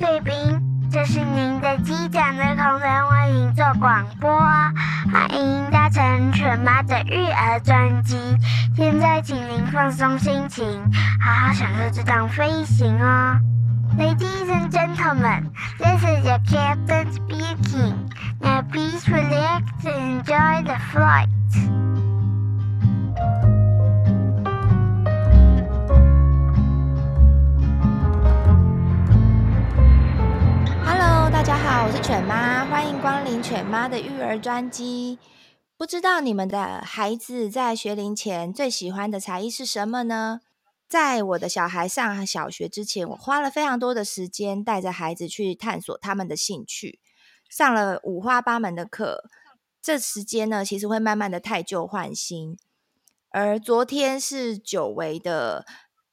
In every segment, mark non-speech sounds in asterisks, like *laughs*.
贵宾，这是您的机长的空中为您做广播，欢迎搭乘全妈的育儿专机。现在请您放松心情，好好享受这趟飞行哦。Ladies and gentlemen, this is your captain speaking. Now please relax and enjoy the flight. 大家好，我是犬妈，欢迎光临犬妈的育儿专机。不知道你们的孩子在学龄前最喜欢的才艺是什么呢？在我的小孩上小学之前，我花了非常多的时间带着孩子去探索他们的兴趣，上了五花八门的课。这时间呢，其实会慢慢的汰旧换新。而昨天是久违的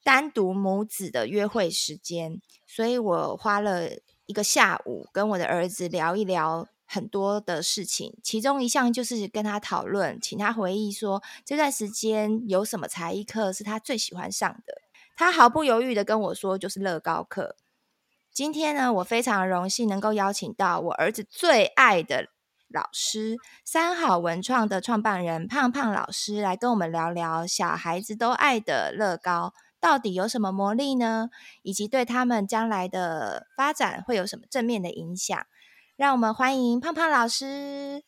单独母子的约会时间，所以我花了一个下午跟我的儿子聊一聊。很多的事情，其中一项就是跟他讨论，请他回忆说这段时间有什么才艺课是他最喜欢上的。他毫不犹豫的跟我说，就是乐高课。今天呢，我非常荣幸能够邀请到我儿子最爱的老师三好文创的创办人胖胖老师来跟我们聊聊小孩子都爱的乐高到底有什么魔力呢？以及对他们将来的发展会有什么正面的影响？让我们欢迎胖胖老师。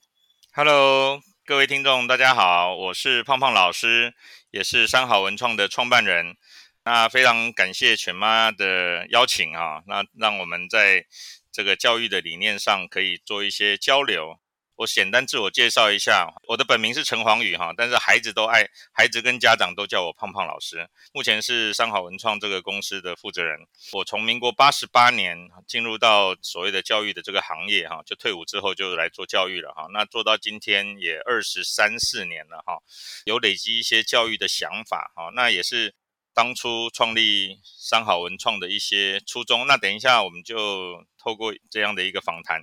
Hello，各位听众，大家好，我是胖胖老师，也是三好文创的创办人。那非常感谢犬妈的邀请啊，那让我们在这个教育的理念上可以做一些交流。我简单自我介绍一下，我的本名是陈黄宇哈，但是孩子都爱，孩子跟家长都叫我胖胖老师。目前是三好文创这个公司的负责人。我从民国八十八年进入到所谓的教育的这个行业哈，就退伍之后就来做教育了哈。那做到今天也二十三四年了哈，有累积一些教育的想法哈。那也是当初创立三好文创的一些初衷。那等一下我们就透过这样的一个访谈。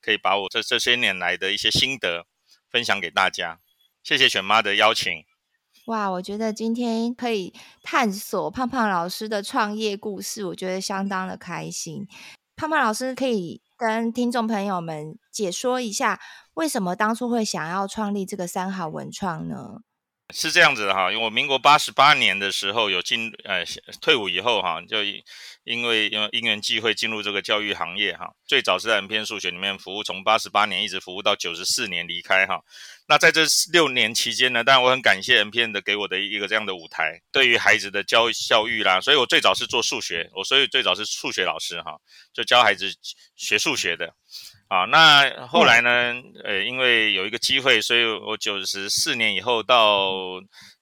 可以把我这这些年来的一些心得分享给大家，谢谢犬妈的邀请。哇，我觉得今天可以探索胖胖老师的创业故事，我觉得相当的开心。胖胖老师可以跟听众朋友们解说一下，为什么当初会想要创立这个三好文创呢？是这样子的哈，因为我民国八十八年的时候有进呃退伍以后哈，就因为因为因缘际会进入这个教育行业哈，最早是在 M 篇数学里面服务，从八十八年一直服务到九十四年离开哈。那在这六年期间呢，当然我很感谢 M 篇的给我的一个这样的舞台，对于孩子的教教育啦，所以我最早是做数学，我所以最早是数学老师哈，就教孩子学数学的。啊，那后来呢？呃，因为有一个机会，所以我九十四年以后到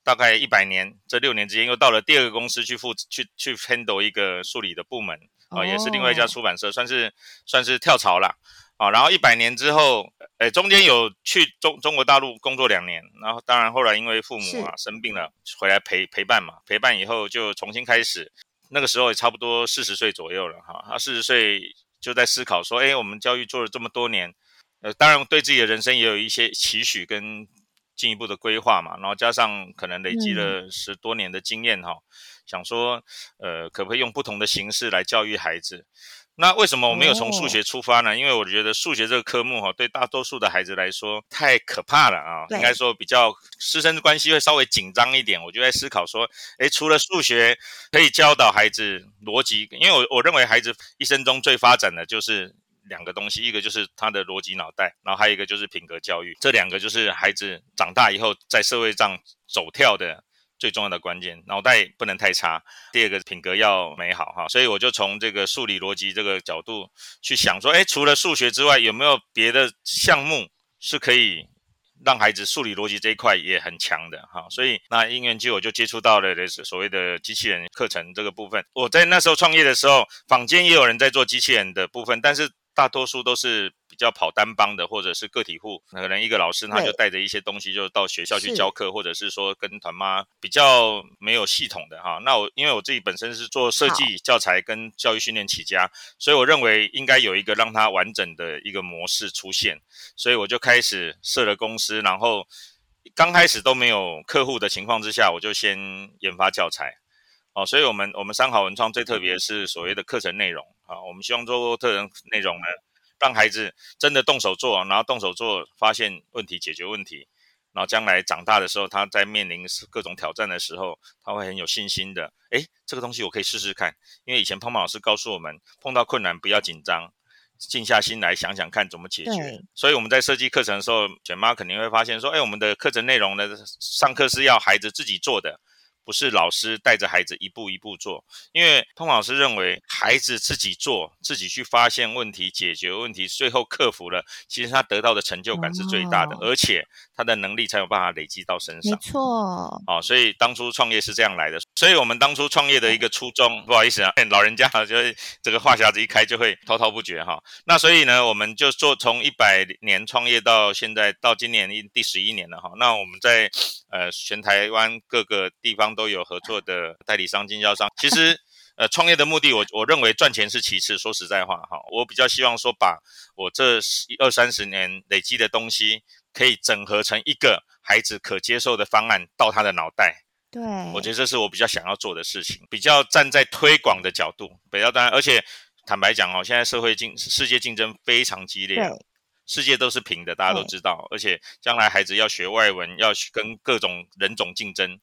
大概一百年这六年之间，又到了第二个公司去负去去 handle 一个数理的部门啊，也是另外一家出版社，算是算是跳槽了啊。然后一百年之后，呃，中间有去中中国大陆工作两年，然后当然后来因为父母啊生病了，回来陪陪伴嘛，陪伴以后就重新开始，那个时候也差不多四十岁左右了哈，他，四十岁。就在思考说，哎，我们教育做了这么多年，呃，当然对自己的人生也有一些期许跟进一步的规划嘛。然后加上可能累积了十多年的经验哈，嗯、想说，呃，可不可以用不同的形式来教育孩子？那为什么我没有从数学出发呢？哦、因为我觉得数学这个科目哈，对大多数的孩子来说太可怕了啊。对应该说比较师生关系会稍微紧张一点。我就在思考说，诶，除了数学可以教导孩子逻辑，因为我我认为孩子一生中最发展的就是两个东西，一个就是他的逻辑脑袋，然后还有一个就是品格教育。这两个就是孩子长大以后在社会上走跳的。最重要的关键，脑袋不能太差。第二个品格要美好哈，所以我就从这个数理逻辑这个角度去想说，诶，除了数学之外，有没有别的项目是可以让孩子数理逻辑这一块也很强的哈？所以那因缘际我就接触到了所谓的机器人课程这个部分。我在那时候创业的时候，坊间也有人在做机器人的部分，但是。大多数都是比较跑单帮的，或者是个体户，可能一个老师他就带着一些东西就到学校去教课，或者是说跟团妈比较没有系统的哈。那我因为我自己本身是做设计教材跟教育训练起家，所以我认为应该有一个让它完整的一个模式出现，所以我就开始设了公司，然后刚开始都没有客户的情况之下，我就先研发教材。哦，所以我们我们三好文创最特别是所谓的课程内容啊，我们希望做课程内容呢，让孩子真的动手做，然后动手做，发现问题，解决问题，然后将来长大的时候，他在面临各种挑战的时候，他会很有信心的。诶，这个东西我可以试试看，因为以前胖胖老师告诉我们，碰到困难不要紧张，静下心来想想看怎么解决。所以我们在设计课程的时候，卷妈肯定会发现说，诶，我们的课程内容呢，上课是要孩子自己做的。不是老师带着孩子一步一步做，因为通老师认为孩子自己做，自己去发现问题、解决问题，最后克服了，其实他得到的成就感是最大的，哦、而且他的能力才有办法累积到身上。没错，哦，所以当初创业是这样来的。所以我们当初创业的一个初衷，不好意思啊，老人家 *laughs* 就会这个话匣子一开就会滔滔不绝哈。那所以呢，我们就做从一百年创业到现在到今年第十一年了哈。那我们在呃全台湾各个地方。都有合作的代理商、经销商。其实，呃，创业的目的我，我我认为赚钱是其次。说实在话，哈，我比较希望说，把我这二三十年累积的东西，可以整合成一个孩子可接受的方案到他的脑袋。对，我觉得这是我比较想要做的事情，比较站在推广的角度，比较当然。而且坦白讲哦，现在社会竞世界竞争非常激烈，世界都是平的，大家都知道。而且将来孩子要学外文，要跟各种人种竞争。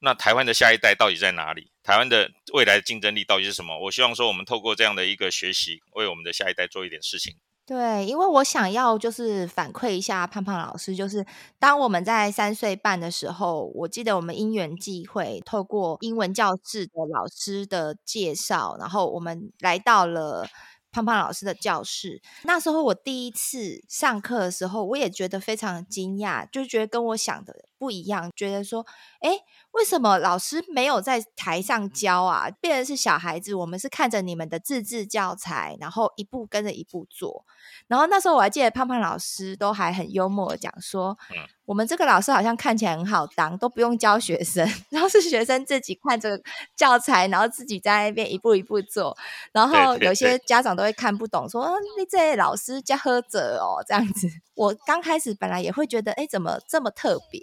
那台湾的下一代到底在哪里？台湾的未来的竞争力到底是什么？我希望说，我们透过这样的一个学习，为我们的下一代做一点事情。对，因为我想要就是反馈一下胖胖老师，就是当我们在三岁半的时候，我记得我们因缘际会，透过英文教室的老师的介绍，然后我们来到了胖胖老师的教室。那时候我第一次上课的时候，我也觉得非常惊讶，就觉得跟我想的不一样，觉得说，哎。为什么老师没有在台上教啊？变成是小孩子，我们是看着你们的自制教材，然后一步跟着一步做。然后那时候我还记得胖胖老师都还很幽默的讲说，嗯，我们这个老师好像看起来很好当，都不用教学生，*laughs* 然后是学生自己看着教材，然后自己在那边一步一步做。然后有些家长都会看不懂，说你这老师教喝者哦这样子。我刚开始本来也会觉得，哎，怎么这么特别？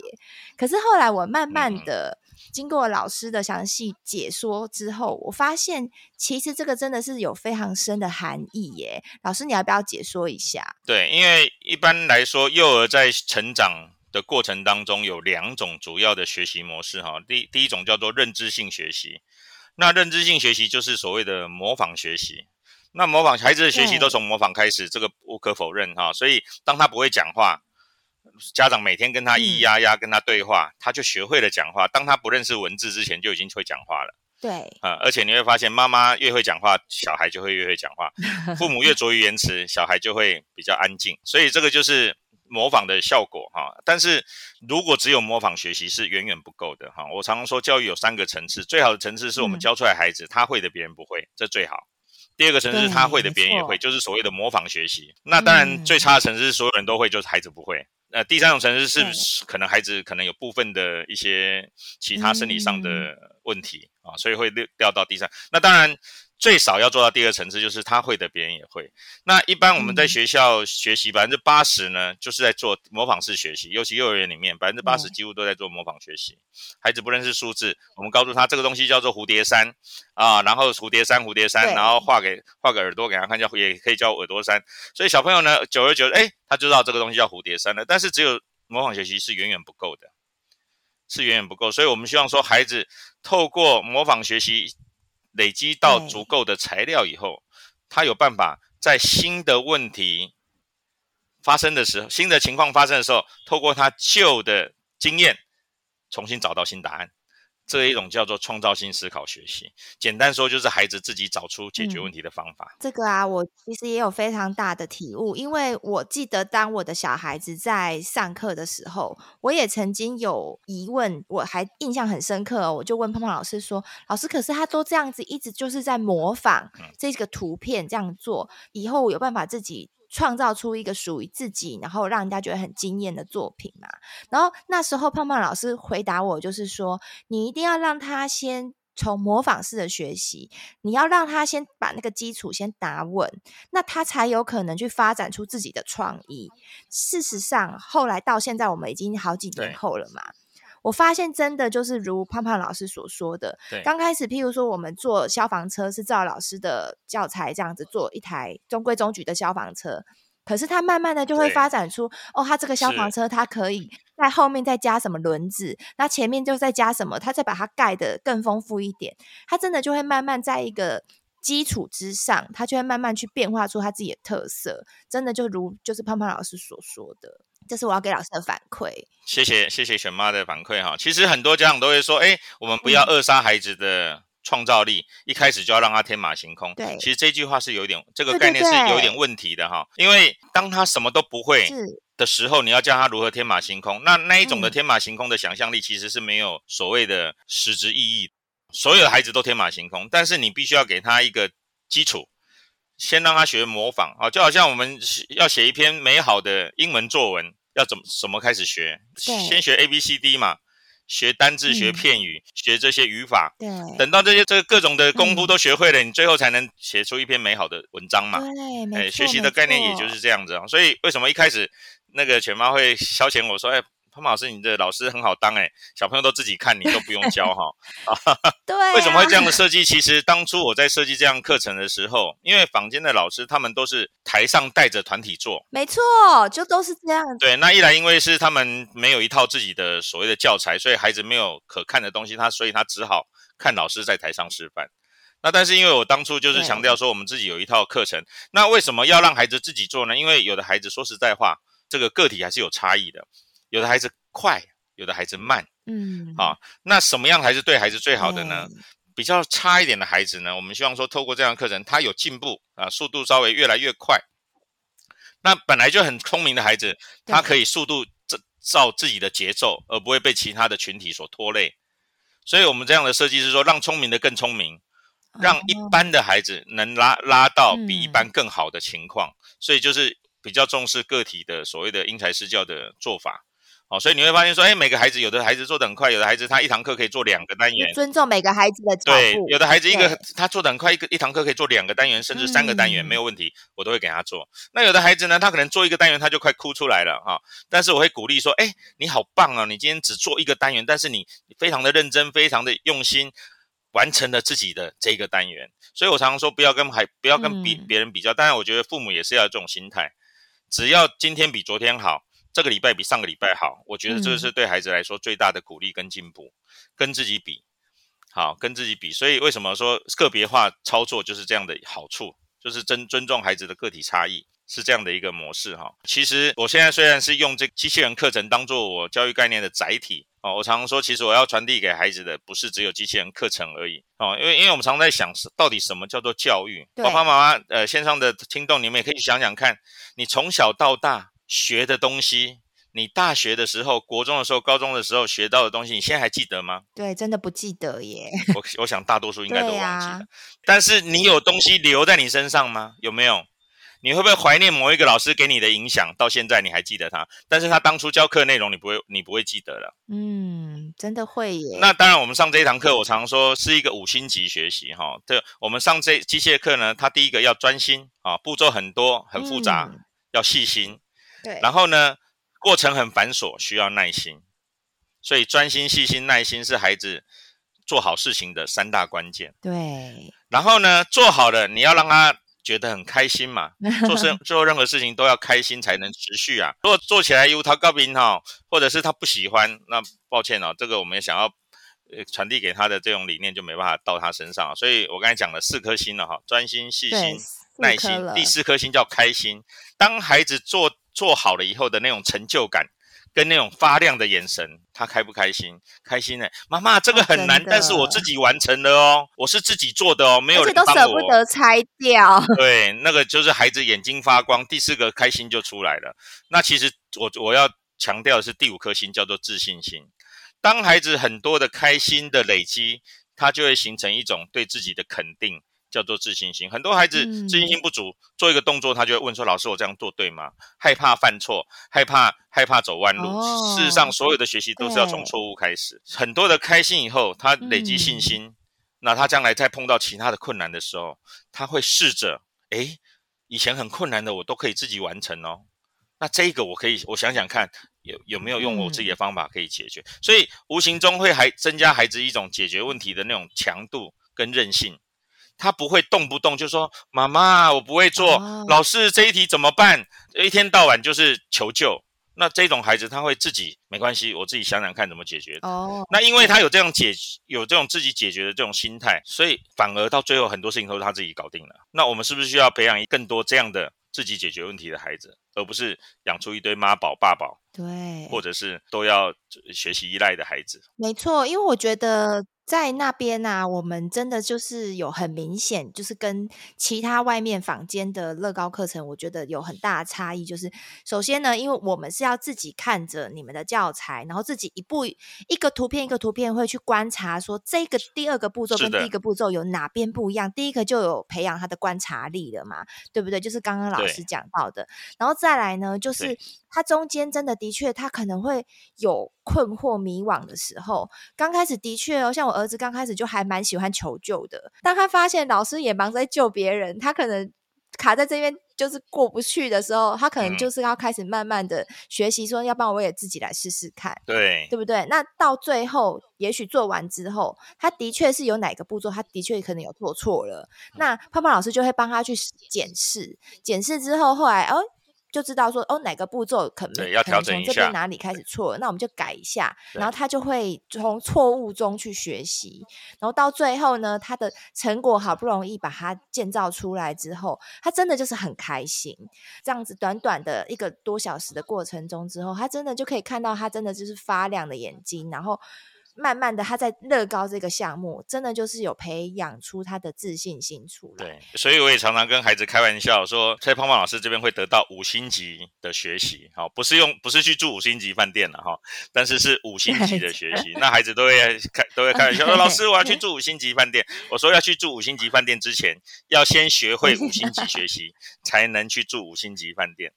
可是后来我慢慢的。经过老师的详细解说之后，我发现其实这个真的是有非常深的含义耶。老师，你要不要解说一下？对，因为一般来说，幼儿在成长的过程当中有两种主要的学习模式哈。第第一种叫做认知性学习，那认知性学习就是所谓的模仿学习。那模仿孩子的学习都从模仿开始，这个无可否认哈。所以当他不会讲话。家长每天跟他咿咿呀呀跟他对话，嗯，他就学会了讲话。当他不认识文字之前，就已经会讲话了。对，啊、嗯，而且你会发现，妈妈越会讲话，小孩就会越会讲话；*laughs* 父母越拙于言辞，小孩就会比较安静。所以这个就是模仿的效果哈。但是如果只有模仿学习是远远不够的哈。我常常说，教育有三个层次，最好的层次是我们教出来孩子，嗯、他会的别人不会，这最好。第二个层次是他会的别人也会，就是所谓的模仿学习。那当然最差的层次是所有人都会，就是孩子不会。呃，第三种层次是可能孩子可能有部分的一些其他生理上的问题啊，所以会掉到第三。那当然。最少要做到第二层次，就是他会的，别人也会。那一般我们在学校学习百分之八十呢，就是在做模仿式学习，尤其幼儿园里面百分之八十几乎都在做模仿学习。孩子不认识数字，我们告诉他这个东西叫做蝴蝶山啊，然后蝴蝶山蝴蝶山，然后画给画个耳朵给他看，叫也可以叫耳朵山。所以小朋友呢，久而久之，哎，他就知道这个东西叫蝴蝶山了。但是只有模仿学习是远远不够的，是远远不够。所以我们希望说，孩子透过模仿学习。累积到足够的材料以后，他有办法在新的问题发生的时候，新的情况发生的时候，透过他旧的经验，重新找到新答案。这一种叫做创造性思考学习，简单说就是孩子自己找出解决问题的方法。嗯，这个啊，我其实也有非常大的体悟，因为我记得当我的小孩子在上课的时候，我也曾经有疑问，我还印象很深刻，我就问胖胖老师说：“老师，可是他都这样子，一直就是在模仿这个图片这样做，以后我有办法自己？”创造出一个属于自己，然后让人家觉得很惊艳的作品嘛。然后那时候胖胖老师回答我，就是说，你一定要让他先从模仿式的学习，你要让他先把那个基础先打稳，那他才有可能去发展出自己的创意。事实上，后来到现在，我们已经好几年后了嘛。我发现真的就是如胖胖老师所说的，对，刚开始譬如说我们坐消防车是照老师的教材这样子做一台中规中矩的消防车，可是它慢慢的就会发展出哦，它这个消防车它可以在后面再加什么轮子，那前面就再加什么，它再把它盖的更丰富一点，它真的就会慢慢在一个基础之上，它就会慢慢去变化出它自己的特色，真的就如就是胖胖老师所说的。这是我要给老师的反馈。谢谢谢谢选妈的反馈哈。其实很多家长都会说，哎，我们不要扼杀孩子的创造力，嗯、一开始就要让他天马行空。对，其实这句话是有点这个概念是有点问题的哈。因为当他什么都不会的时候，你要教他如何天马行空，那那一种的天马行空的想象力其实是没有所谓的实质意义。所有的孩子都天马行空，但是你必须要给他一个基础。先让他学模仿啊，就好像我们要写一篇美好的英文作文，要怎么怎么开始学？先学 A B C D 嘛，学单字、学片语、嗯、学这些语法。对，等到这些这个各种的功夫都学会了，嗯、你最后才能写出一篇美好的文章嘛。对，哎，学习的概念也就是这样子啊。所以为什么一开始那个犬妈会消遣我说，哎。潘老师，你的老师很好当哎，小朋友都自己看，你都不用教哈。*laughs* 对，为什么会这样的设计？其实当初我在设计这样课程的时候，因为坊间的老师他们都是台上带着团体做，没错，就都是这样。对，那一来因为是他们没有一套自己的所谓的教材，所以孩子没有可看的东西，他所以他只好看老师在台上示范。那但是因为我当初就是强调说我们自己有一套课程，那为什么要让孩子自己做呢？因为有的孩子说实在话，这个个体还是有差异的。有的孩子快，有的孩子慢，嗯，好，那什么样才是对孩子最好的呢？嗯、比较差一点的孩子呢，我们希望说透过这样的课程，他有进步啊，速度稍微越来越快。那本来就很聪明的孩子，他可以速度照照自己的节奏，而不会被其他的群体所拖累。所以我们这样的设计是说，让聪明的更聪明，让一般的孩子能拉拉到比一般更好的情况。嗯、所以就是比较重视个体的所谓的因材施教的做法。哦，所以你会发现说，哎，每个孩子有的孩子做的很快，有的孩子他一堂课可以做两个单元，尊重每个孩子的。对，有的孩子一个他做的很快，一个一堂课可以做两个单元，甚至三个单元，嗯、没有问题，我都会给他做。那有的孩子呢，他可能做一个单元他就快哭出来了哈、哦，但是我会鼓励说，哎，你好棒啊，你今天只做一个单元，但是你非常的认真，非常的用心，完成了自己的这个单元。所以我常常说，不要跟孩不要跟别别人比较，当然我觉得父母也是要有这种心态，只要今天比昨天好。这个礼拜比上个礼拜好，我觉得这是对孩子来说最大的鼓励跟进步，嗯、跟自己比，好，跟自己比。所以为什么说个别化操作就是这样的好处，就是尊尊重孩子的个体差异，是这样的一个模式哈。其实我现在虽然是用这机器人课程当做我教育概念的载体哦，我常常说，其实我要传递给孩子的不是只有机器人课程而已哦，因为因为我们常常在想，到底什么叫做教育？爸爸妈妈呃线上的听众，你们也可以想想看，你从小到大。学的东西，你大学的时候、国中的时候、高中的时候学到的东西，你现在还记得吗？对，真的不记得耶。我我想大多数应该都忘记了。啊、但是你有东西留在你身上吗？有没有？你会不会怀念某一个老师给你的影响？到现在你还记得他？但是他当初教课内容你不会，你不会记得了。嗯，真的会耶。那当然，我们上这一堂课，我常说是一个五星级学习哈。对，我们上这机械课呢，它第一个要专心啊，步骤很多，很复杂，嗯、要细心。对，然后呢，过程很繁琐，需要耐心，所以专心、细心、耐心是孩子做好事情的三大关键。对，然后呢，做好了，你要让他觉得很开心嘛，*laughs* 做事做任何事情都要开心才能持续啊。如果做起来有他高明哈，或者是他不喜欢，那抱歉哦，这个我们想要呃传递给他的这种理念就没办法到他身上。所以我刚才讲了四颗星了哈，专心、细心、耐心，第四颗星叫开心。当孩子做做好了以后的那种成就感，跟那种发亮的眼神，他开不开心？开心呢、欸？妈妈，这个很难，哦、但是我自己完成了哦，我是自己做的哦，没有人帮我。都舍不得拆掉。*laughs* 对，那个就是孩子眼睛发光，第四个开心就出来了。那其实我我要强调的是第五颗星，叫做自信心。当孩子很多的开心的累积，他就会形成一种对自己的肯定。叫做自信心，很多孩子自信心不足，嗯、做一个动作，他就会问说：“老师，我这样做对吗？”害怕犯错，害怕害怕走弯路。哦、事实上，所有的学习都是要从错误开始。很多的开心以后，他累积信心，嗯、那他将来再碰到其他的困难的时候，他会试着：诶，以前很困难的我都可以自己完成哦。那这个我可以，我想想看，有有没有用我自己的方法可以解决？嗯、所以无形中会还增加孩子一种解决问题的那种强度跟韧性。他不会动不动就说：“妈妈，我不会做，哦、老师这一题怎么办？”一天到晚就是求救。那这种孩子他会自己没关系，我自己想想看怎么解决。哦，那因为他有这样解有这种自己解决的这种心态，所以反而到最后很多事情都是他自己搞定了。那我们是不是需要培养更多这样的自己解决问题的孩子，而不是养出一堆妈宝爸宝？对，或者是都要学习依赖的孩子？没错，因为我觉得。在那边呢、啊，我们真的就是有很明显，就是跟其他外面坊间的乐高课程，我觉得有很大的差异。就是首先呢，因为我们是要自己看着你们的教材，然后自己一步一个图片一个图片会去观察，说这个第二个步骤跟第一个步骤有哪边不一样。第一个就有培养他的观察力了嘛，对不对？就是刚刚老师讲到的，然后再来呢，就是。它中间真的的确，它可能会有困惑、迷惘的时候。刚开始的确哦，像我儿子刚开始就还蛮喜欢求救的。当他发现老师也忙在救别人，他可能卡在这边就是过不去的时候，他可能就是要开始慢慢的学习，说要不然我也自己来试试看，对，对不对？那到最后，也许做完之后，他的确是有哪个步骤，他的确可能有做错了。那胖胖老师就会帮他去检视，检视之后，后来哦。就知道说哦，哪个步骤可能要调整一下，这边哪里开始错了，那我们就改一下，然后他就会从错误中去学习，然后到最后呢，他的成果好不容易把它建造出来之后，他真的就是很开心。这样子短短的一个多小时的过程中之后，他真的就可以看到他真的就是发亮的眼睛，然后。慢慢的，他在乐高这个项目，真的就是有培养出他的自信心出来。对，所以我也常常跟孩子开玩笑说，蔡胖胖老师这边会得到五星级的学习，好，不是用，不是去住五星级饭店了哈，但是是五星级的 *laughs* 学习。那孩子都会开，都会开玩笑说，*laughs* 老师，我要去住五星级饭店。我说要去住五星级饭店之前，要先学会五星级学习，才能去住五星级饭店。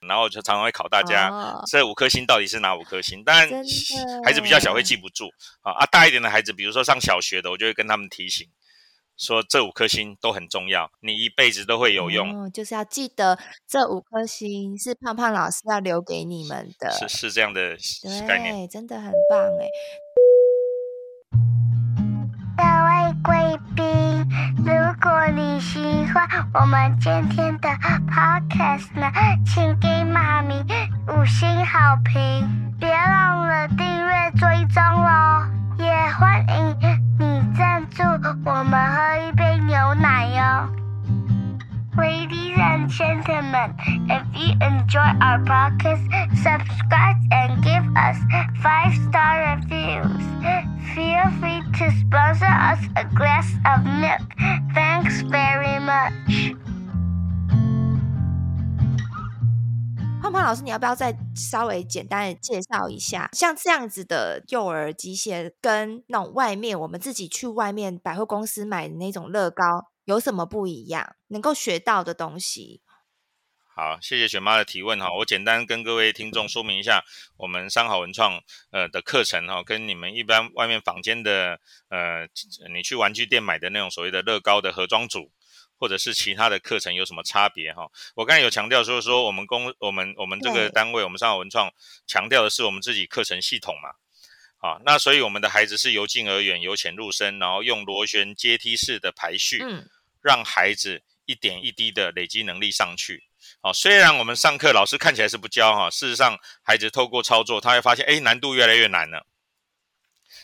然后就常常会考大家，哦、这五颗星到底是哪五颗星？当然，孩子比较小会记不住啊。啊，大一点的孩子，比如说上小学的，我就会跟他们提醒，说这五颗星都很重要，你一辈子都会有用。哦，就是要记得这五颗星是胖胖老师要留给你们的，是是这样的概念，对，真的很棒哎。各位贵宾，如果你喜欢我们今天的 podcast 呢，请给妈咪五星好评，别忘了订阅追踪哦，也欢迎你赞助我们喝一杯牛奶哟。Ladies and gentlemen, if you enjoy our podcast, subscribe and give us five star reviews. Feel free to sponsor us a glass of milk. Thanks very much. 胖胖老师，你要不要再稍微简单的介绍一下，像这样子的幼儿机械，跟那种外面我们自己去外面百货公司买的那种乐高？ 有什么不一样？能够学到的东西？好，谢谢雪妈的提问哈。我简单跟各位听众说明一下，我们三好文创呃的课程哈，跟你们一般外面坊间的呃，你去玩具店买的那种所谓的乐高的盒装组，或者是其他的课程有什么差别哈？我刚才有强调说说我们公我们我们这个单位，我们三好文创强调的是我们自己课程系统嘛。啊，那所以我们的孩子是由近而远，由浅入深，然后用螺旋阶梯式的排序。嗯让孩子一点一滴的累积能力上去。好，虽然我们上课老师看起来是不教哈，事实上孩子透过操作，他会发现，哎，难度越来越难了。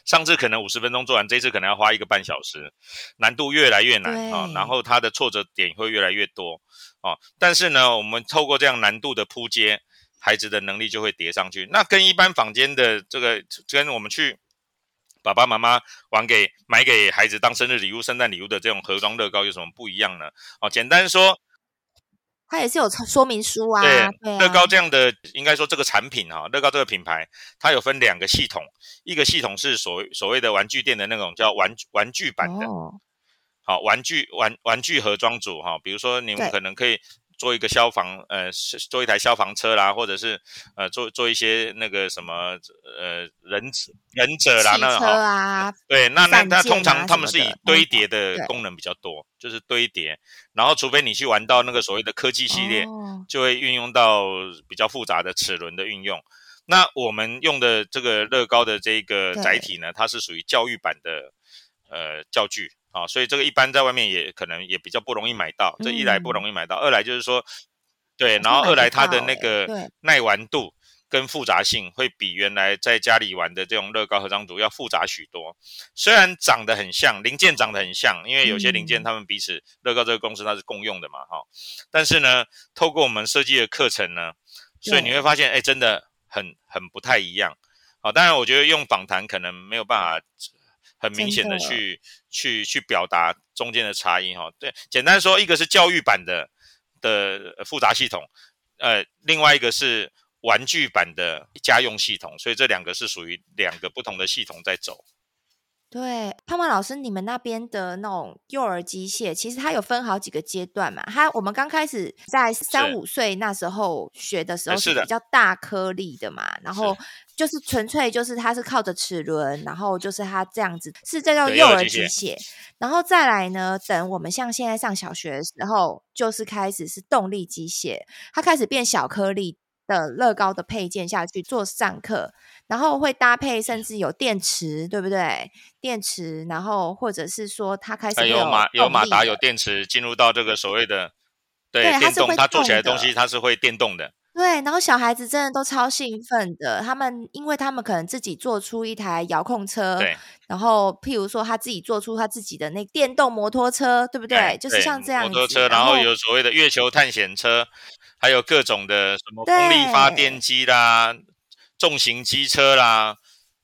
上次可能五十分钟做完，这次可能要花一个半小时，难度越来越难啊。然后他的挫折点会越来越多啊。但是呢，我们透过这样难度的铺接，孩子的能力就会叠上去。那跟一般坊间的这个，跟我们去。爸爸妈妈玩给买给孩子当生日礼物、圣诞礼物的这种盒装乐高有什么不一样呢？哦，简单说，它也是有说明书啊。对，对啊，乐高这样的应该说这个产品哈，乐高这个品牌，它有分两个系统，一个系统是所所谓的玩具店的那种叫玩玩具版的，哦、好，玩具玩玩具盒装组哈，比如说你们可能可以。做一个消防，呃，做一台消防车啦，或者是呃，做做一些那个什么，呃，忍者忍者啦，那哈，对，那那那通常他们是以堆叠的功能比较多，就是堆叠，然后除非你去玩到那个所谓的科技系列，就会运用到比较复杂的齿轮的运用。那我们用的这个乐高的这个载体呢，它是属于教育版的呃教具啊，所以这个一般在外面也可能也比较不容易买到。这一来不容易买到，嗯、二来就是说，对，然后二来它的那个耐玩度跟复杂性会比原来在家里玩的这种乐高合张组要复杂许多。虽然长得很像，零件长得很像，因为有些零件他们彼此乐高这个公司它是共用的嘛，哈。但是呢，透过我们设计的课程呢，所以你会发现，哎，真的。很很不太一样，好，当然我觉得用访谈可能没有办法很明显的去的去去表达中间的差异哈。对，简单说，一个是教育版的的复杂系统，呃，另外一个是玩具版的家用系统，所以这两个是属于两个不同的系统在走。对，胖胖老师，你们那边的那种幼儿机械，其实它有分好几个阶段嘛。它我们刚开始在三五岁那时候学的时候是比较大颗粒的嘛，然后就是纯粹就是它是靠着齿轮，然后就是它这样子是这叫幼儿机械。然后再来呢，等我们像现在上小学的时候，就是开始是动力机械，它开始变小颗粒。的乐高的配件下去做上课，然后会搭配，甚至有电池，对不对？电池，然后或者是说，它开始有有马有马达有电池进入到这个所谓的对，对电动，它，它做起来的东西它是会电动的。对，然后小孩子真的都超兴奋的，他们因为他们可能自己做出一台遥控车，对，然后譬如说他自己做出他自己的那电动摩托车，对不对？对就是像这样摩托车，然后有所谓的月球探险车。还有各种的什么风力发电机啦、重型机车啦，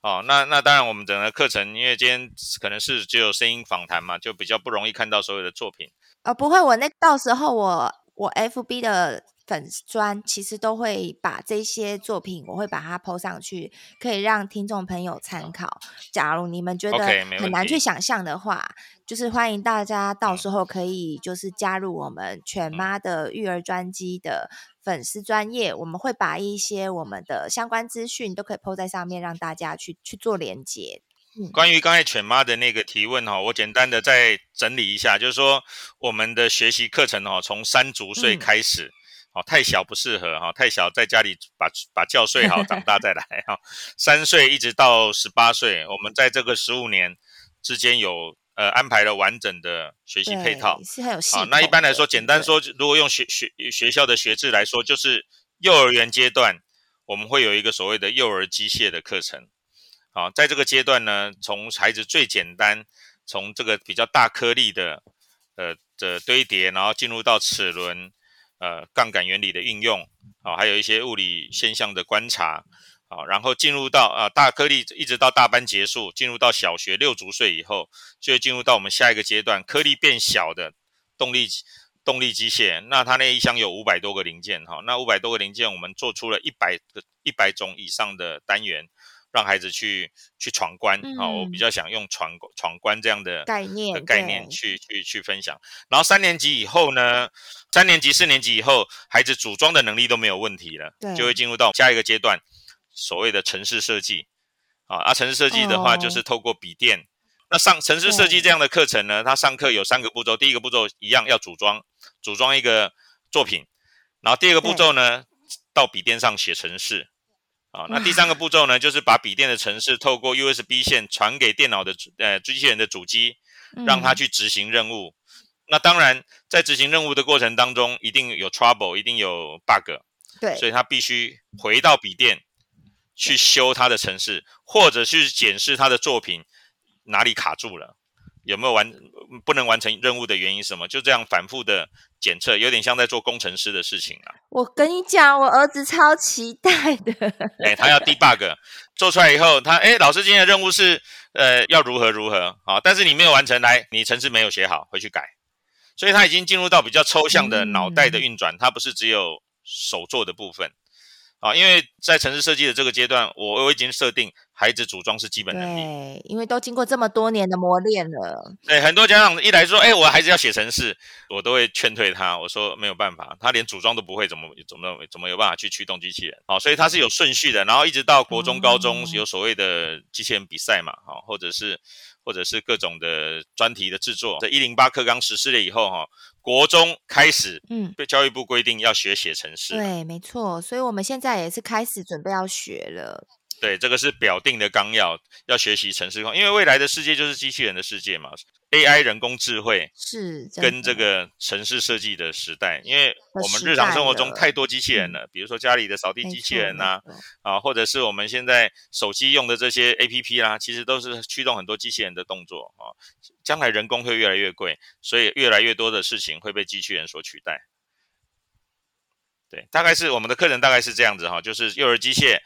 哦，那那当然我们整个课程，因为今天可能是只有声音访谈嘛，就比较不容易看到所有的作品。呃、哦，不会，我那到时候我我 FB 的。粉砖其实都会把这些作品，我会把它 po 上去，可以让听众朋友参考。假如你们觉得很难去想象的话，okay, 就是欢迎大家到时候可以就是加入我们犬妈的育儿专机的粉丝专业，我们会把一些我们的相关资讯都可以 po 在上面，让大家去去做连接。嗯，关于刚才犬妈的那个提问哈，我简单的再整理一下，就是说我们的学习课程哈，从三足岁开始。太小不适合哈，太小在家里把把觉睡好，长大再来哈。三岁一直到十八岁，我们在这个十五年之间有呃安排了完整的学习配套，是很有系统的。好，那一般来说，简单说，如果用学学学校的学制来说，就是幼儿园阶段我们会有一个所谓的幼儿机械的课程。好，在这个阶段呢，从孩子最简单，从这个比较大颗粒的呃的堆叠，然后进入到齿轮。呃，杠杆原理的应用，啊，还有一些物理现象的观察，啊，然后进入到啊大颗粒，一直到大班结束，进入到小学六足岁以后，就会进入到我们下一个阶段，颗粒变小的动力动力机械。那它那一箱有五百多个零件，哈，那五百多个零件，我们做出了一百个一百种以上的单元。让孩子去去闯关啊！我比较想用闯闯关这样的概念的概念去去去分享。然后三年级以后呢，三年级四年级以后，孩子组装的能力都没有问题了，就会进入到下一个阶段，所谓的城市设计啊。啊，城市设计的话，就是透过笔电。哦、那上城市设计这样的课程呢，他上课有三个步骤，第一个步骤一样要组装，组装一个作品。然后第二个步骤呢，到笔电上写程式。啊，那第三个步骤呢，就是把笔电的程式透过 USB 线传给电脑的呃机器人的主机，让它去执行任务。嗯、那当然，在执行任务的过程当中，一定有 trouble，一定有 bug，对，所以他必须回到笔电去修他的程式，或者去检视他的作品哪里卡住了。有没有完不能完成任务的原因是什么？就这样反复的检测，有点像在做工程师的事情啊。我跟你讲，我儿子超期待的。*laughs* 哎，他要 debug，做出来以后，他哎，老师今天的任务是呃要如何如何啊，但是你没有完成，来，你程式没有写好，回去改。所以他已经进入到比较抽象的脑袋的运转，他不是只有手做的部分。啊，因为在城市设计的这个阶段，我我已经设定孩子组装是基本能力。对，因为都经过这么多年的磨练了。对，很多家长一来说，哎，我孩子要写程式，我都会劝退他。我说没有办法，他连组装都不会，怎么怎么怎么有办法去驱动机器人？好，所以他是有顺序的。然后一直到国中、高中有所谓的机器人比赛嘛，好，或者是。或者是各种的专题的制作。在一零八课纲实施了以后，哈，国中开始，嗯，被教育部规定要学写程式。对，没错，所以我们现在也是开始准备要学了。对，这个是表定的纲要，要学习程式，因为未来的世界就是机器人的世界嘛，AI 人工智慧是跟这个城市设计的时代，因为我们日常生活中太多机器人了，比如说家里的扫地机器人呐、啊，啊，或者是我们现在手机用的这些 APP 啦、啊，其实都是驱动很多机器人的动作啊。将来人工会越来越贵，所以越来越多的事情会被机器人所取代。对，大概是我们的课程大概是这样子哈，就是幼儿机械。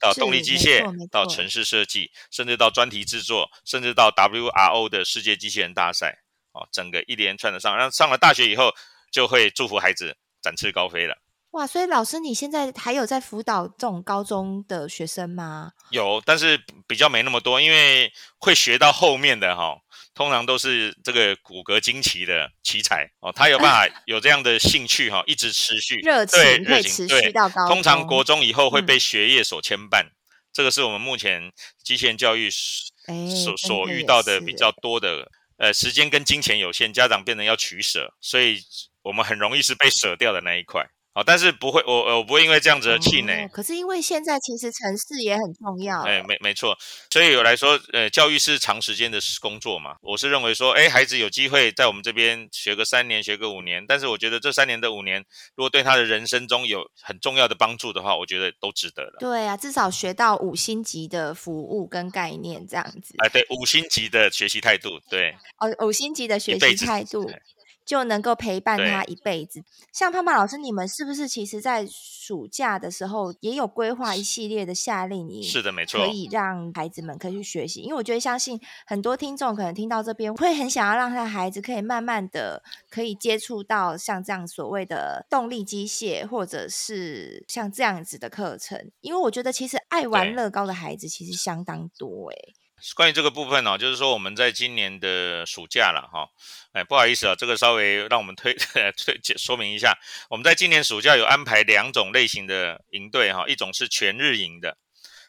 到动力机械，到城市设计，甚至到专题制作，甚至到 WRO 的世界机器人大赛，哦，整个一连串的上，然后上了大学以后，就会祝福孩子展翅高飞了。哇，所以老师你现在还有在辅导这种高中的学生吗？有，但是比较没那么多，因为会学到后面的哈。通常都是这个骨骼惊奇的奇才哦，他有办法有这样的兴趣哈，一直持续 *laughs* 热情，对，热情持续到高。通常国中以后会被学业所牵绊，嗯、这个是我们目前机器人教育所所遇到的比较多的。呃，时间跟金钱有限，家长变成要取舍，所以我们很容易是被舍掉的那一块。好，但是不会，我我不会因为这样子而气馁。可是因为现在其实城市也很重要。哎，没没错，所以我来说，呃，教育是长时间的工作嘛。我是认为说，哎，孩子有机会在我们这边学个三年，学个五年，但是我觉得这三年的五年，如果对他的人生中有很重要的帮助的话，我觉得都值得了。对啊，至少学到五星级的服务跟概念这样子。哎，对，五星级的学习态度，对。哦，五星级的学习态度。就能够陪伴他一辈子。像胖胖老师，你们是不是其实，在暑假的时候也有规划一系列的夏令营？是的，没错，可以让孩子们可以去学习。因为我觉得，相信很多听众可能听到这边，会很想要让他的孩子可以慢慢的可以接触到像这样所谓的动力机械，或者是像这样子的课程。因为我觉得，其实爱玩乐高的孩子其实相当多诶。关于这个部分呢、哦，就是说我们在今年的暑假了哈，哎，不好意思啊，这个稍微让我们推 *laughs* 推说明一下，我们在今年暑假有安排两种类型的营队哈，一种是全日营的，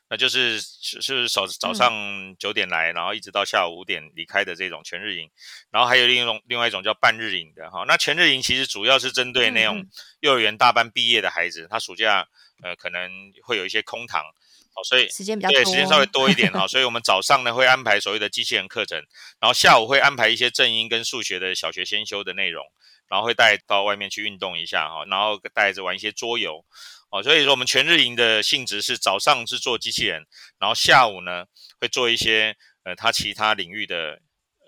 那就是是早早上九点来，然后一直到下午五点离开的这种全日营，然后还有另一种另外一种叫半日营的哈，那全日营其实主要是针对那种幼儿园大班毕业的孩子，他暑假呃可能会有一些空堂。好，所以时间比较多，对，时间稍微多一点 *laughs* 哈，所以我们早上呢会安排所谓的机器人课程，然后下午会安排一些正音跟数学的小学先修的内容，然后会带到外面去运动一下哈，然后带着玩一些桌游，哦，所以说我们全日营的性质是早上是做机器人，然后下午呢会做一些呃他其他领域的。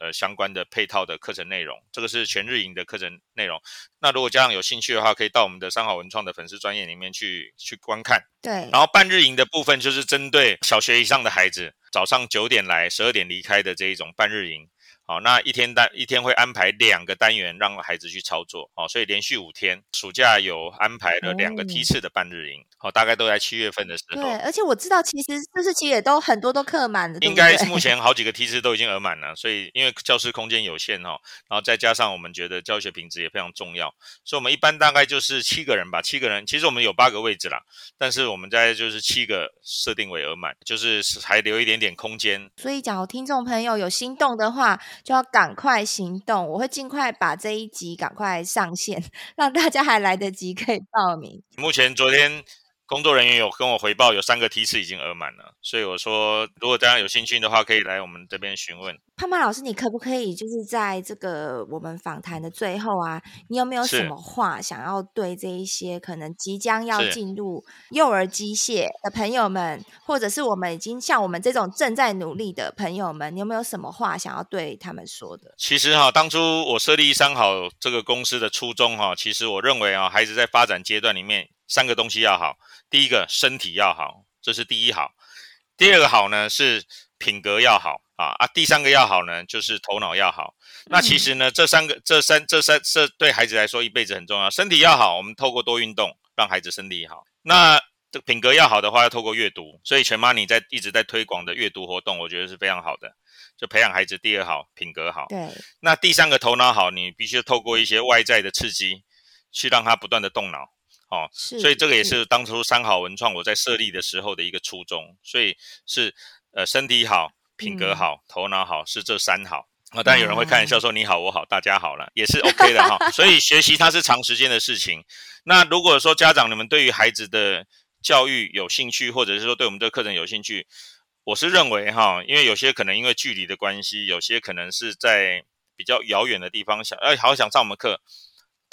呃，相关的配套的课程内容，这个是全日营的课程内容。那如果家长有兴趣的话，可以到我们的三好文创的粉丝专业里面去去观看。对。然后半日营的部分就是针对小学以上的孩子，早上九点来，十二点离开的这一种半日营。好，那一天单一天会安排两个单元让孩子去操作，好，所以连续五天，暑假有安排了两个梯次的半日营，好，大概都在七月份的时候。对，而且我知道其实就是其实也都很多都客满了，应该目 *laughs* 前好几个梯次都已经额满了，所以因为教室空间有限哈，然后再加上我们觉得教学品质也非常重要，所以我们一般大概就是七个人吧，七个人，其实我们有八个位置啦，但是我们在就是七个设定为额满，就是还留一点点空间。所以，假如听众朋友有心动的话，就要赶快。行动！我会尽快把这一集赶快上线，*laughs* 让大家还来得及可以报名。目前昨天。工作人员有跟我回报，有三个梯次已经额满了，所以我说，如果大家有兴趣的话，可以来我们这边询问。胖胖老师，你可不可以就是在这个我们访谈的最后啊，你有没有什么话想要对这一些可能即将要进入幼儿机械的朋友们，或者是我们已经像我们这种正在努力的朋友们，你有没有什么话想要对他们说的？其实哈，当初我设立三好这个公司的初衷哈，其实我认为啊，孩子在发展阶段里面。三个东西要好，第一个身体要好，这是第一好。第二个好呢是品格要好啊啊，第三个要好呢就是头脑要好。那其实呢，这三个、这三、这三、这对孩子来说一辈子很重要。身体要好，我们透过多运动让孩子身体好。那这品格要好的话，要透过阅读。所以全妈你在一直在推广的阅读活动，我觉得是非常好的，就培养孩子第二好，品格好。对。那第三个头脑好，你必须透过一些外在的刺激，去让他不断的动脑。哦，所以这个也是当初三好文创我在设立的时候的一个初衷，所以是呃身体好、品格好、嗯、头脑好，是这三好啊。当然有人会开玩笑说你好我好大家好了，也是 OK 的哈。所以学习它是长时间的事情。那如果说家长你们对于孩子的教育有兴趣，或者是说对我们这个课程有兴趣，我是认为哈，因为有些可能因为距离的关系，有些可能是在比较遥远的地方想，哎，好想上我们课，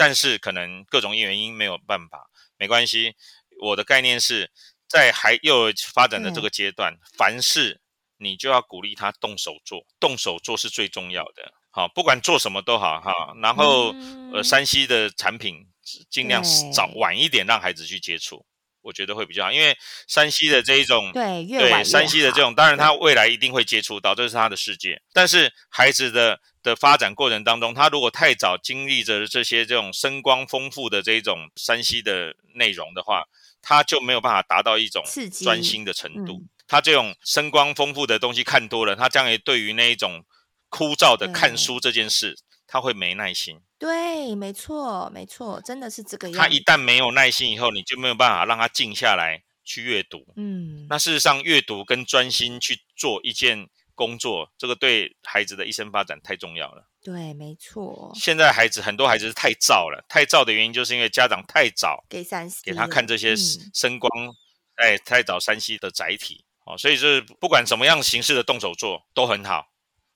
但是可能各种原因没有办法，没关系。我的概念是在还幼儿发展的这个阶段，嗯、凡事你就要鼓励他动手做，动手做是最重要的。好，不管做什么都好哈。然后、嗯、呃山西的产品尽量早晚一点让孩子去接触。我觉得会比较好，因为山西的这一种，对。对山西的这种，当然他未来一定会接触到，这是他的世界。但是孩子的的发展过程当中，他如果太早经历着这些这种声光丰富的这一种山西的内容的话，他就没有办法达到一种专心的程度。他这种声光丰富的东西看多了，他将来对于那一种枯燥的看书这件事，他会没耐心。对，没错，没错，真的是这个样子。他一旦没有耐心以后，你就没有办法让他静下来去阅读。嗯，那事实上，阅读跟专心去做一件工作，这个对孩子的一生发展太重要了。对，没错。现在孩子很多孩子是太躁了，太躁的原因就是因为家长太早给三 C 给他看这些声光，哎、嗯，太早 3C 的载体哦，所以是不管什么样形式的动手做都很好。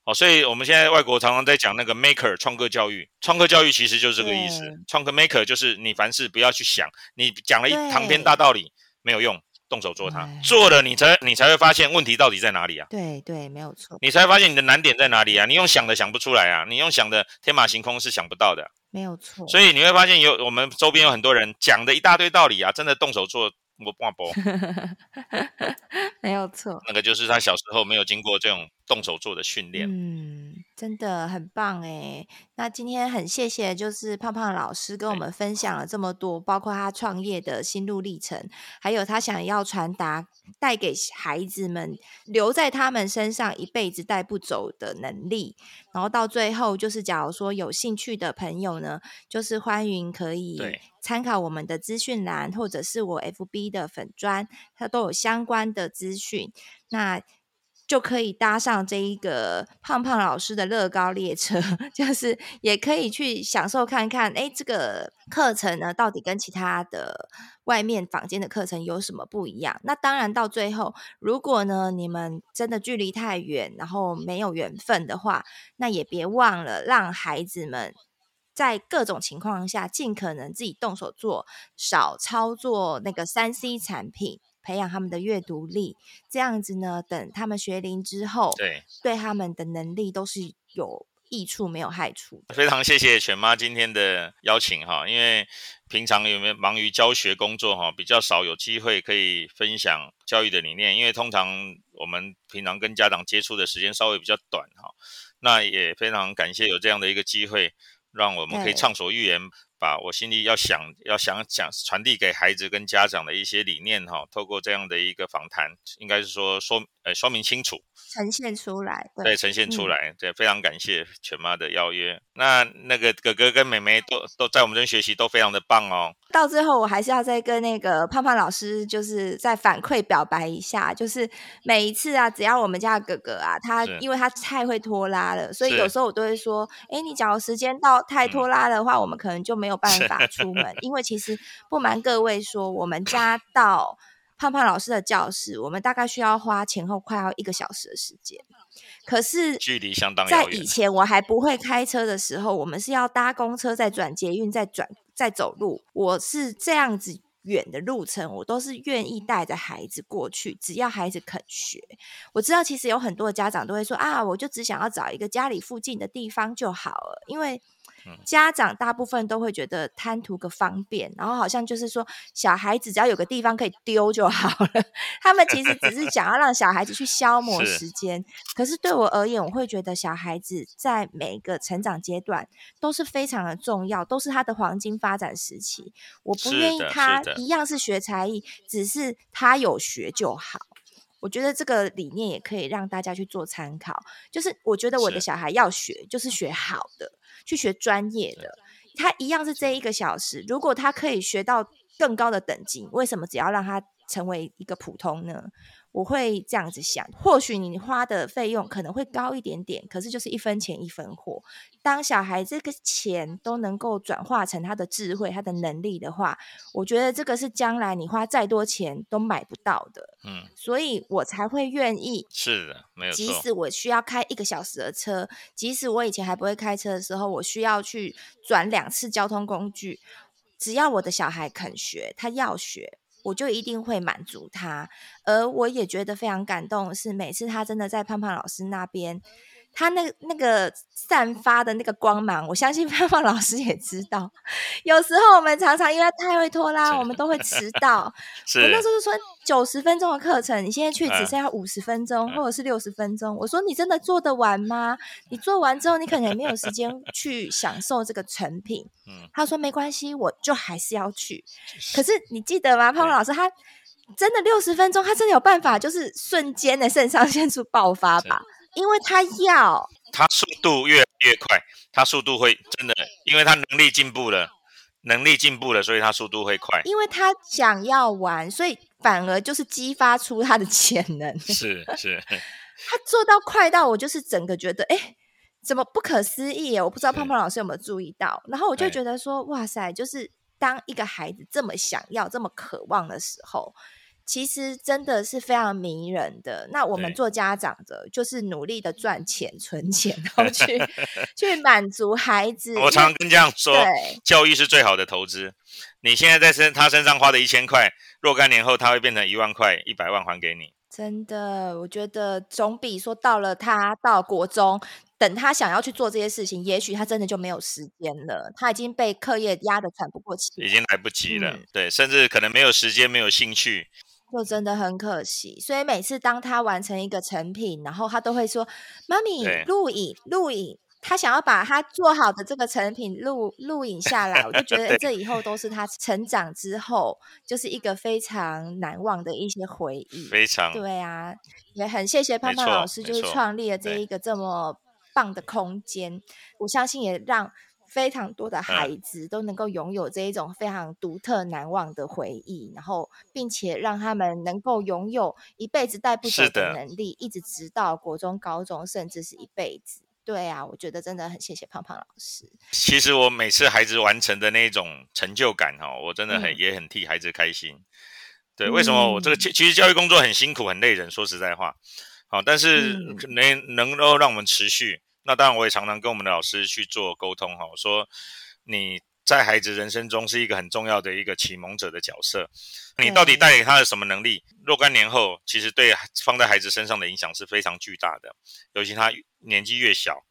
哦，所以我们现在外国常常在讲那个 maker 创客教育，创客教育其实就是这个意思。创客 maker 就是你凡事不要去想，你讲了一长篇大道理没有用，动手做它，做了你才你才会发现问题到底在哪里啊？对对，没有错。你才会发现你的难点在哪里啊？你用想的想不出来啊，你用想的天马行空是想不到的。没有错。所以你会发现有我们周边有很多人讲的一大堆道理啊，真的动手做。我不不，*laughs* 没有错，那个就是他小时候没有经过这种动手做的训练。嗯，真的很棒哎。那今天很谢谢，就是胖胖老师跟我们分享了这么多，包括他创业的心路历程，还有他想要传达带给孩子们留在他们身上一辈子带不走的能力。然后到最后，就是假如说有兴趣的朋友呢，就是欢迎可以参考我们的资讯栏，或者是我 FB 的粉砖，它都有相关的资讯。那就可以搭上这一个胖胖老师的乐高列车，*laughs* 就是也可以去享受看看，哎，这个课程呢，到底跟其他的外面坊间的课程有什么不一样？那当然，到最后，如果呢你们真的距离太远，然后没有缘分的话，那也别忘了让孩子们在各种情况下尽可能自己动手做，少操作那个三 C 产品。培养他们的阅读力，这样子呢，等他们学龄之后，对，对他们的能力都是有益处，没有害处。非常谢谢犬妈今天的邀请哈，因为平常有没有忙于教学工作哈，比较少有机会可以分享教育的理念，因为通常我们平常跟家长接触的时间稍微比较短哈，那也非常感谢有这样的一个机会，让我们可以畅所欲言。把我心里要想要想讲传递给孩子跟家长的一些理念哈，透过这样的一个访谈，应该是说说呃说明清楚，呈现出来，对，对呈现出来，对、嗯，非常感谢犬妈的邀约。那那个哥哥跟妹妹都都在我们这边学习，都非常的棒哦。到最后，我还是要再跟那个胖胖老师，就是再反馈表白一下，就是每一次啊，只要我们家的哥哥啊，他因为他太会拖拉了，所以有时候我都会说，哎，你假如时间到太拖拉的话，嗯、我们可能就没有。办法出门，因为其实不瞒各位说，我们 *laughs* 家到胖胖老师的教室，我们大概需要花前后快要一个小时的时间。可是距离相当远。在以前我还不会开车的时候，我们是要搭公车，再转捷运，再转在走路。我是这样子远的路程，我都是愿意带着孩子过去，只要孩子肯学。我知道其实有很多的家长都会说啊，我就只想要找一个家里附近的地方就好了，因为。家长大部分都会觉得贪图个方便，然后好像就是说小孩子只要有个地方可以丢就好了。*laughs* 他们其实只是想要让小孩子去消磨时间。是。可是对我而言，我会觉得小孩子在每个成长阶段都是非常的重要，都是他的黄金发展时期。我不愿意他一样是学才艺，只是他有学就好。我觉得这个理念也可以让大家去做参考。就是我觉得我的小孩要学，就是学好的。去学专业的，他一样是这一个小时。如果他可以学到更高的等级，为什么只要让他成为一个普通呢？我会这样子想，或许你花的费用可能会高一点点，可是就是一分钱一分货。当小孩这个钱都能够转化成他的智慧、他的能力的话，我觉得这个是将来你花再多钱都买不到的。嗯，所以我才会愿意。是的，没有错。即使我需要开一个小时的车，即使我以前还不会开车的时候，我需要去转两次交通工具，只要我的小孩肯学，他要学。我就一定会满足他，而我也觉得非常感动是，每次他真的在胖胖老师那边。他那那个散发的那个光芒，我相信 *laughs* 胖胖老师也知道。有时候我们常常因为太会拖拉，我们都会迟 *laughs* 到。我那时候就说九十分钟的课程，你现在去只剩下五十分钟，或者是六十分钟。我说你真的做得完吗？你做完之后，你可能也没有时间 *laughs* 去享受这个成品。他说没关系，我就还是要去。可是你记得吗？胖胖老师他真的六十分钟，他真的有办法，就是瞬间的肾上腺素爆发吧？因为他要，他速度越越快，他速度会真的，因为他能力进步了，能力进步了，所以他速度会快。因为他想要玩，所以反而就是激发出他的潜能。是 *laughs* 是，*laughs* 他做到快到我就是整个觉得，哎，怎么不可思议耶？我不知道胖胖老师有没有注意到。然后我就觉得说，哇塞，就是当一个孩子这么想要、这么渴望的时候。其实真的是非常迷人的。那我们做家长的，就是努力的赚钱、存钱，然后去 *laughs* 去满足孩子。我常常跟家长说，教育是最好的投资。你现在在身他身上花的一千块，若干年后他会变成一万块、一百万还给你。真的，我觉得总比说到了他到国中，等他想要去做这些事情，也许他真的就没有时间了。他已经被课业压得喘不过气，已经来不及了。嗯、对，甚至可能没有时间、没有兴趣。就真的很可惜，所以每次当他完成一个成品，然后他都会说：“妈咪，录影，录影。”他想要把他做好的这个成品录录影下来，我就觉得 *laughs* 这以后都是他成长之后就是一个非常难忘的一些回忆。非常对啊，也很谢谢胖胖老师，就是创立了这一个这么棒的空间，我相信也让。非常多的孩子都能够拥有这一种非常独特难忘的回忆，然后并且让他们能够拥有一辈子带不走的能力，一直直到国中、高中，甚至是一辈子。对啊，我觉得真的很谢谢胖胖老师。其实我每次孩子完成的那种成就感哈，我真的很、嗯、也很替孩子开心。对，为什么我这个其其实教育工作很辛苦很累人，说实在话，好，但是能能够让我们持续。那当然，我也常常跟我们的老师去做沟通哈，说你在孩子人生中是一个很重要的一个启蒙者的角色，你到底带给他的什么能力？若干年后，其实对放在孩子身上的影响是非常巨大的，尤其他年纪越小，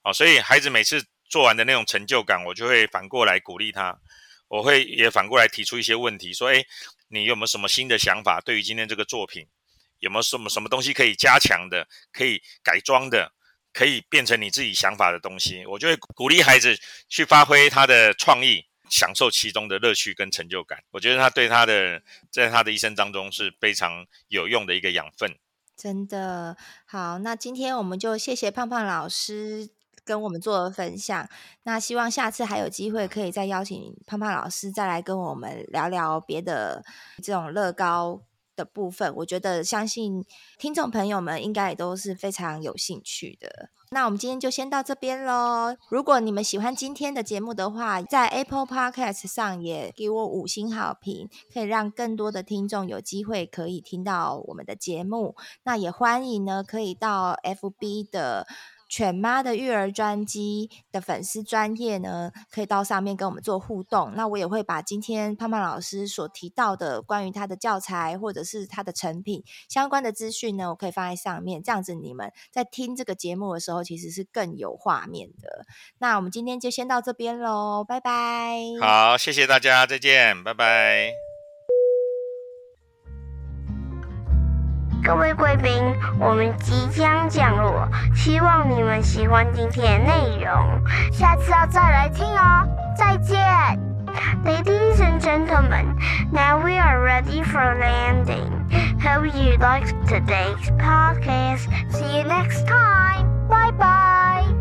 啊，所以孩子每次做完的那种成就感，我就会反过来鼓励他，我会也反过来提出一些问题，说，诶，你有没有什么新的想法？对于今天这个作品，有没有什么什么东西可以加强的，可以改装的？可以变成你自己想法的东西，我就会鼓励孩子去发挥他的创意，享受其中的乐趣跟成就感。我觉得他对他的在他的一生当中是非常有用的一个养分。真的好，那今天我们就谢谢胖胖老师跟我们做的分享。那希望下次还有机会可以再邀请胖胖老师再来跟我们聊聊别的这种乐高的部分，我觉得相信听众朋友们应该也都是非常有兴趣的。那我们今天就先到这边喽。如果你们喜欢今天的节目的话，在 Apple Podcast 上也给我五星好评，可以让更多的听众有机会可以听到我们的节目。那也欢迎呢，可以到 FB 的。犬妈的育儿专辑的粉丝专页呢，可以到上面跟我们做互动。那我也会把今天胖胖老师所提到的关于他的教材或者是他的成品相关的资讯呢，我可以放在上面。这样子你们在听这个节目的时候，其实是更有画面的。那我们今天就先到这边喽，拜拜。好，谢谢大家，再见，拜拜。各位贵宾，我们即将降落，希望你们喜欢今天的内容，下次要再来听哦。再见，Ladies and gentlemen, now we are ready for landing. Hope you liked today's podcast. See you next time. Bye bye.